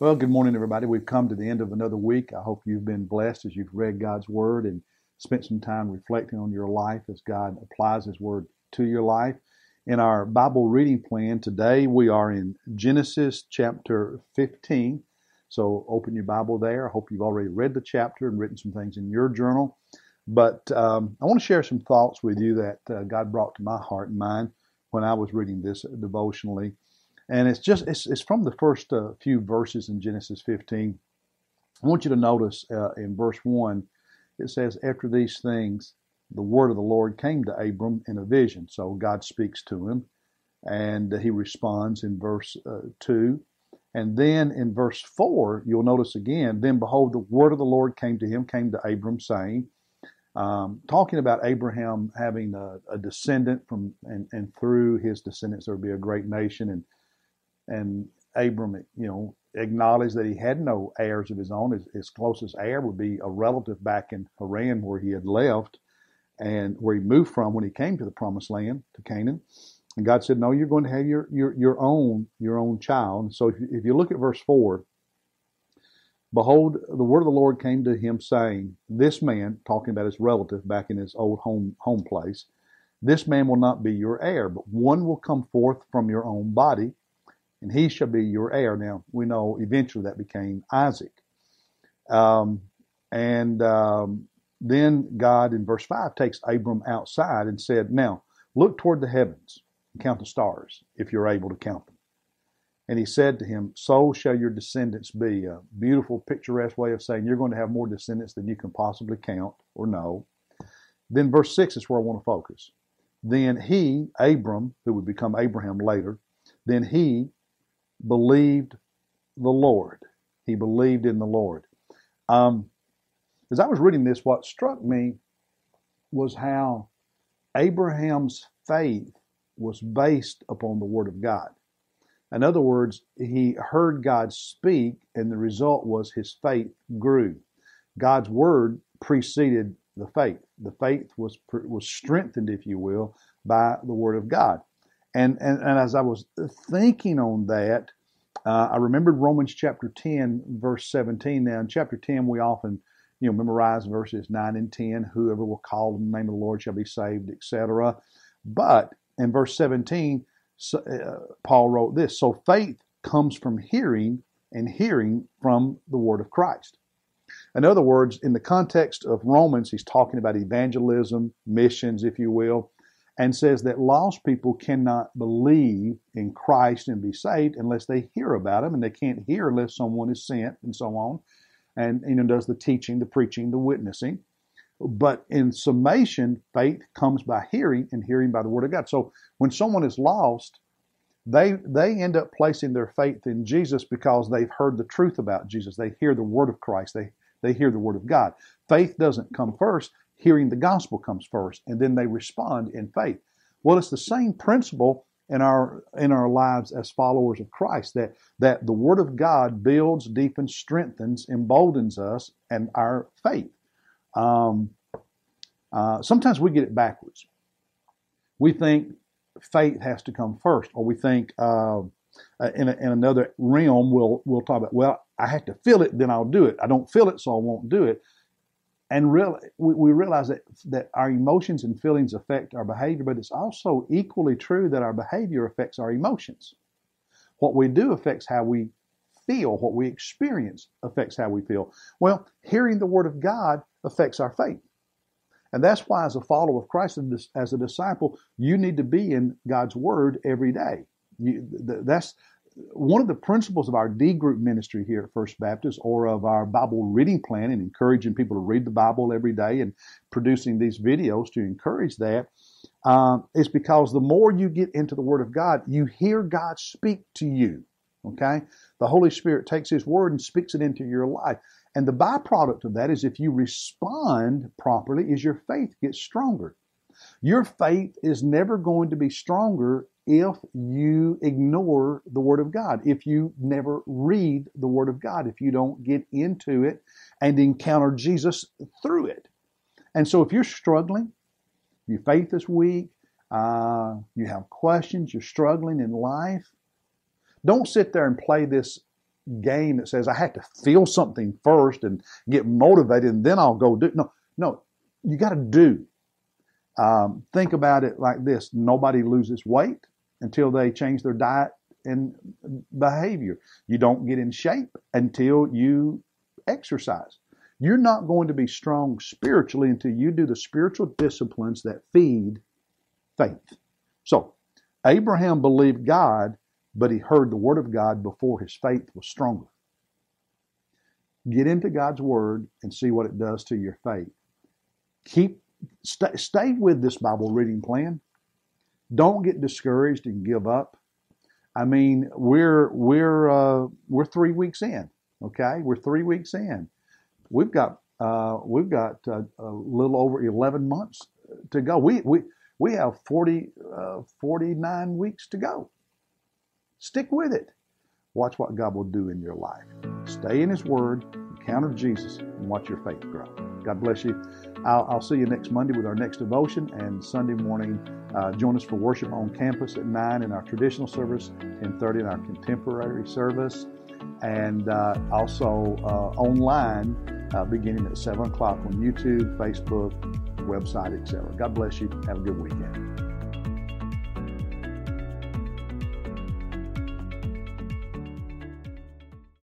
Well, good morning, everybody. We've come to the end of another week. I hope you've been blessed as you've read God's Word and spent some time reflecting on your life as God applies His Word to your life. In our Bible reading plan today, we are in Genesis chapter 15. So open your Bible there. I hope you've already read the chapter and written some things in your journal. But um, I want to share some thoughts with you that uh, God brought to my heart and mind when I was reading this devotionally and it's just it's, it's from the first uh, few verses in Genesis 15. I want you to notice uh, in verse one, it says, "After these things, the word of the Lord came to Abram in a vision." So God speaks to him, and he responds in verse uh, two. And then in verse 4, you'll notice again, then behold, the word of the Lord came to him, came to Abram, saying, um, talking about Abraham having a, a descendant from, and, and through his descendants there would be a great nation. And and Abram, you know, acknowledged that he had no heirs of his own. His, his, closest heir would be a relative back in Haran where he had left and where he moved from when he came to the promised land, to Canaan. And God said, no, you're going to have your, your, your own, your own child. So if you, if you look at verse four, behold, the word of the Lord came to him saying, this man, talking about his relative back in his old home, home place, this man will not be your heir, but one will come forth from your own body and he shall be your heir. Now, we know eventually that became Isaac. Um, and um, then God, in verse 5, takes Abram outside and said, Now, look toward the heavens and count the stars, if you're able to count them. And he said to him, So shall your descendants be. A beautiful, picturesque way of saying you're going to have more descendants than you can possibly count or know. Then verse 6 is where I want to focus. Then he, Abram, who would become Abraham later, then he, believed the Lord. He believed in the Lord. Um, as I was reading this, what struck me was how Abraham's faith was based upon the Word of God. In other words, he heard God speak, and the result was his faith grew. God's Word preceded the faith. The faith was was strengthened, if you will, by the Word of God. And, and, and as I was thinking on that, uh, I remembered Romans chapter 10, verse 17. Now, in chapter 10, we often you know, memorize verses 9 and 10. Whoever will call on the name of the Lord shall be saved, etc. But in verse 17, uh, Paul wrote this So faith comes from hearing, and hearing from the word of Christ. In other words, in the context of Romans, he's talking about evangelism, missions, if you will and says that lost people cannot believe in Christ and be saved unless they hear about him, and they can't hear unless someone is sent, and so on, and you know does the teaching, the preaching, the witnessing. But in summation, faith comes by hearing, and hearing by the word of God. So when someone is lost, they they end up placing their faith in Jesus because they've heard the truth about Jesus. They hear the word of Christ. They they hear the word of God. Faith doesn't come first hearing the gospel comes first, and then they respond in faith. Well, it's the same principle in our in our lives as followers of Christ that that the Word of God builds, deepens, strengthens, emboldens us and our faith. Um, uh, sometimes we get it backwards. We think faith has to come first, or we think uh, in, a, in another realm we'll we'll talk about. Well, I have to feel it, then I'll do it. I don't feel it, so I won't do it and real, we, we realize that, that our emotions and feelings affect our behavior, but it's also equally true that our behavior affects our emotions. What we do affects how we feel. What we experience affects how we feel. Well, hearing the Word of God affects our faith. And that's why, as a follower of Christ, as a disciple, you need to be in God's Word every day. You, that's one of the principles of our D group ministry here at First Baptist or of our Bible reading plan and encouraging people to read the Bible every day and producing these videos to encourage that um, is because the more you get into the Word of God, you hear God speak to you. Okay? The Holy Spirit takes His Word and speaks it into your life. And the byproduct of that is if you respond properly, is your faith gets stronger. Your faith is never going to be stronger if you ignore the Word of God, if you never read the Word of God, if you don't get into it and encounter Jesus through it. And so if you're struggling, your faith is weak, uh, you have questions, you're struggling in life, don't sit there and play this game that says I have to feel something first and get motivated and then I'll go do. No, no, you got to do. Um, think about it like this: nobody loses weight until they change their diet and behavior. You don't get in shape until you exercise. You're not going to be strong spiritually until you do the spiritual disciplines that feed faith. So, Abraham believed God, but he heard the word of God before his faith was stronger. Get into God's word and see what it does to your faith. Keep stay, stay with this Bible reading plan. Don't get discouraged and give up. I mean, we're we're uh, we're three weeks in. Okay, we're three weeks in. We've got uh, we've got uh, a little over 11 months to go. We we we have 40 uh, 49 weeks to go. Stick with it. Watch what God will do in your life. Stay in His Word, encounter Jesus, and watch your faith grow. God bless you. I'll, I'll see you next Monday with our next devotion, and Sunday morning, uh, join us for worship on campus at 9 in our traditional service, 10.30 in our contemporary service, and uh, also uh, online uh, beginning at 7 o'clock on YouTube, Facebook, website, etc. God bless you. Have a good weekend.